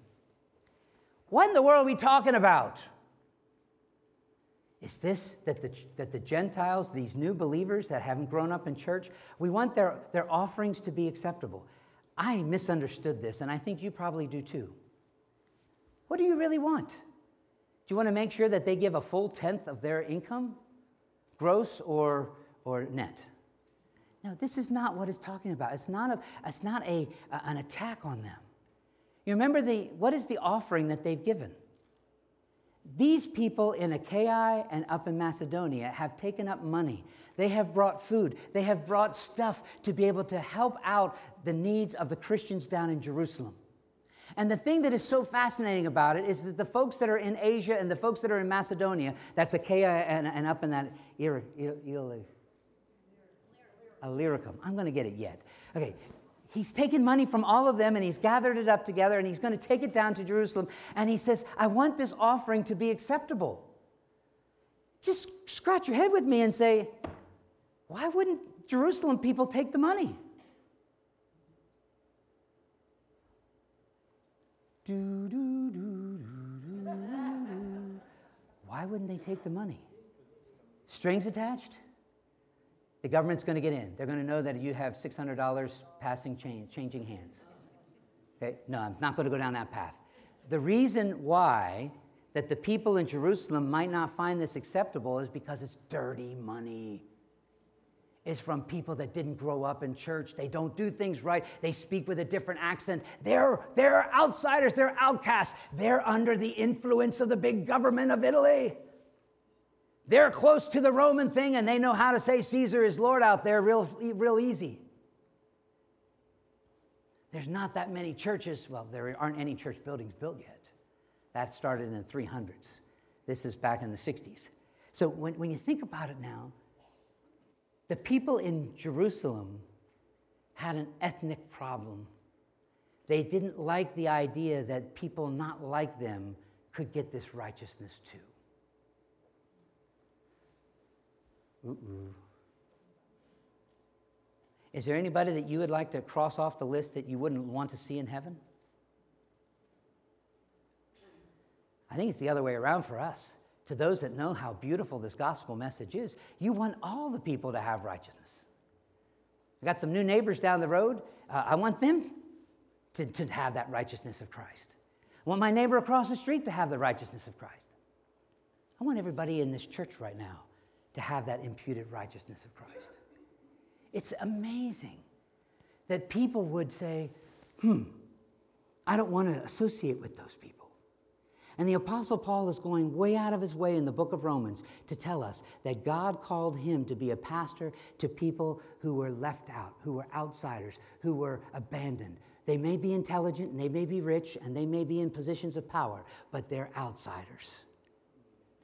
What in the world are we talking about? Is this that the, that the Gentiles, these new believers that haven't grown up in church, we want their, their offerings to be acceptable? I misunderstood this, and I think you probably do too. What do you really want? Do you want to make sure that they give a full tenth of their income, gross or, or net? No, this is not what it's talking about. It's not, a, it's not a, a, an attack on them. You remember the, what is the offering that they've given? These people in Achaia and up in Macedonia have taken up money. They have brought food. They have brought stuff to be able to help out the needs of the Christians down in Jerusalem. And the thing that is so fascinating about it is that the folks that are in Asia and the folks that are in Macedonia, that's Achaia and, and up in that Illyricum. I'm going to get it yet. Okay, he's taken money from all of them and he's gathered it up together and he's going to take it down to Jerusalem. And he says, I want this offering to be acceptable. Just scratch your head with me and say, why wouldn't Jerusalem people take the money? Do, do, do, Why wouldn't they take the money? Strings attached? The government's going to get in. They're going to know that you have $600 passing change, changing hands. Okay? No, I'm not going to go down that path. The reason why that the people in Jerusalem might not find this acceptable is because it's dirty money. It's from people that didn't grow up in church. They don't do things right. They speak with a different accent. They're, they're outsiders. They're outcasts. They're under the influence of the big government of Italy. They're close to the Roman thing and they know how to say Caesar is Lord out there real, real easy. There's not that many churches. Well, there aren't any church buildings built yet. That started in the 300s. This is back in the 60s. So when, when you think about it now, the people in Jerusalem had an ethnic problem. They didn't like the idea that people not like them could get this righteousness too. Ooh. Is there anybody that you would like to cross off the list that you wouldn't want to see in heaven? I think it's the other way around for us. To those that know how beautiful this gospel message is, you want all the people to have righteousness. I got some new neighbors down the road. Uh, I want them to, to have that righteousness of Christ. I want my neighbor across the street to have the righteousness of Christ. I want everybody in this church right now to have that imputed righteousness of Christ. It's amazing that people would say, hmm, I don't want to associate with those people. And the Apostle Paul is going way out of his way in the book of Romans to tell us that God called him to be a pastor to people who were left out, who were outsiders, who were abandoned. They may be intelligent and they may be rich and they may be in positions of power, but they're outsiders.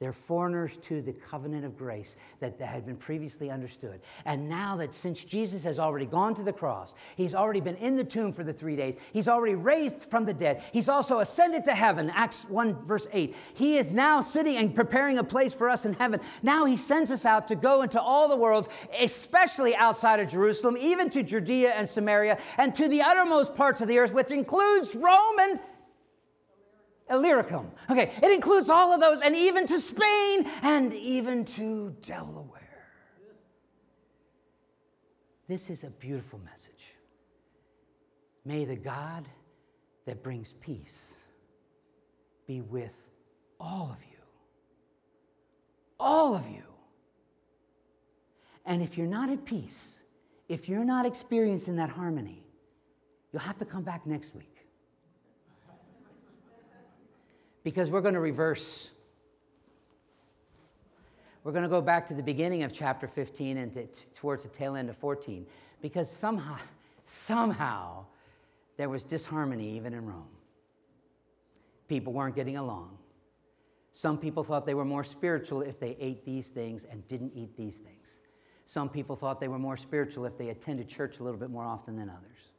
They're foreigners to the covenant of grace that, that had been previously understood. And now that since Jesus has already gone to the cross, he's already been in the tomb for the three days, he's already raised from the dead, he's also ascended to heaven, Acts 1, verse 8. He is now sitting and preparing a place for us in heaven. Now he sends us out to go into all the worlds, especially outside of Jerusalem, even to Judea and Samaria, and to the uttermost parts of the earth, which includes Rome and Illyricum. Okay, it includes all of those, and even to Spain and even to Delaware. This is a beautiful message. May the God that brings peace be with all of you. All of you. And if you're not at peace, if you're not experiencing that harmony, you'll have to come back next week because we're going to reverse. We're going to go back to the beginning of chapter 15 and t- towards the tail end of 14 because somehow, somehow, there was disharmony even in Rome. People weren't getting along. Some people thought they were more spiritual if they ate these things and didn't eat these things. Some people thought they were more spiritual if they attended church a little bit more often than others.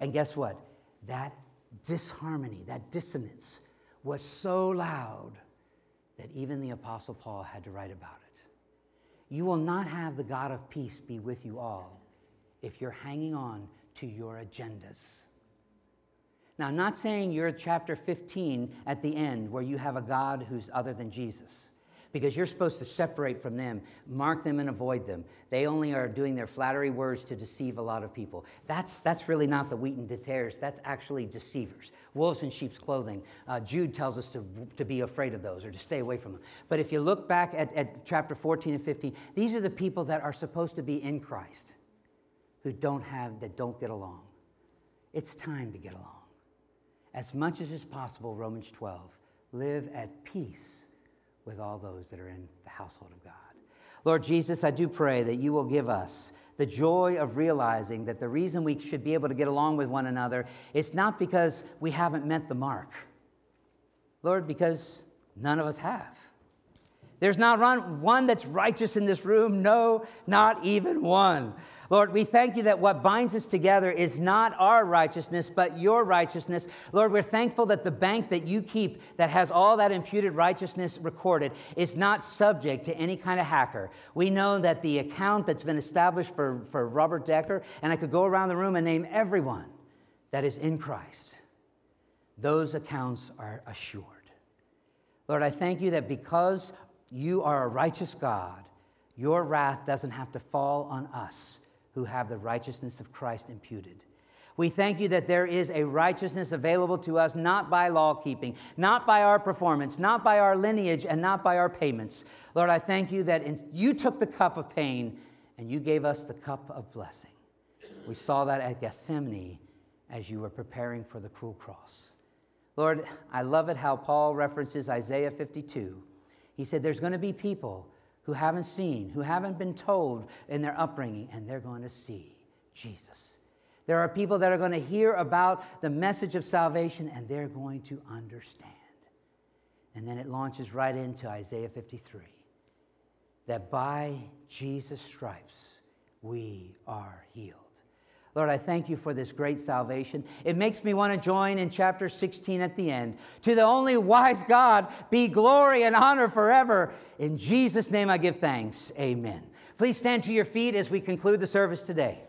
And guess what? That disharmony, that dissonance, was so loud that even the Apostle Paul had to write about it. You will not have the God of peace be with you all if you're hanging on to your agendas. Now, I'm not saying you're chapter 15 at the end where you have a God who's other than Jesus because you're supposed to separate from them, mark them, and avoid them. They only are doing their flattery words to deceive a lot of people. That's, that's really not the wheat and the tares, that's actually deceivers. Wolves in sheep's clothing. Uh, Jude tells us to, to be afraid of those or to stay away from them. But if you look back at, at chapter 14 and 15, these are the people that are supposed to be in Christ who don't have, that don't get along. It's time to get along. As much as is possible, Romans 12, live at peace with all those that are in the household of God. Lord Jesus, I do pray that you will give us the joy of realizing that the reason we should be able to get along with one another is not because we haven't met the mark. Lord, because none of us have. There's not one that's righteous in this room. No, not even one. Lord, we thank you that what binds us together is not our righteousness, but your righteousness. Lord, we're thankful that the bank that you keep that has all that imputed righteousness recorded is not subject to any kind of hacker. We know that the account that's been established for, for Robert Decker, and I could go around the room and name everyone that is in Christ, those accounts are assured. Lord, I thank you that because you are a righteous God, your wrath doesn't have to fall on us who have the righteousness of Christ imputed. We thank you that there is a righteousness available to us not by law keeping, not by our performance, not by our lineage, and not by our payments. Lord, I thank you that in, you took the cup of pain and you gave us the cup of blessing. We saw that at Gethsemane as you were preparing for the cruel cross. Lord, I love it how Paul references Isaiah 52. He said, There's going to be people who haven't seen, who haven't been told in their upbringing, and they're going to see Jesus. There are people that are going to hear about the message of salvation and they're going to understand. And then it launches right into Isaiah 53 that by Jesus' stripes we are healed. Lord, I thank you for this great salvation. It makes me want to join in chapter 16 at the end. To the only wise God be glory and honor forever. In Jesus' name I give thanks. Amen. Please stand to your feet as we conclude the service today.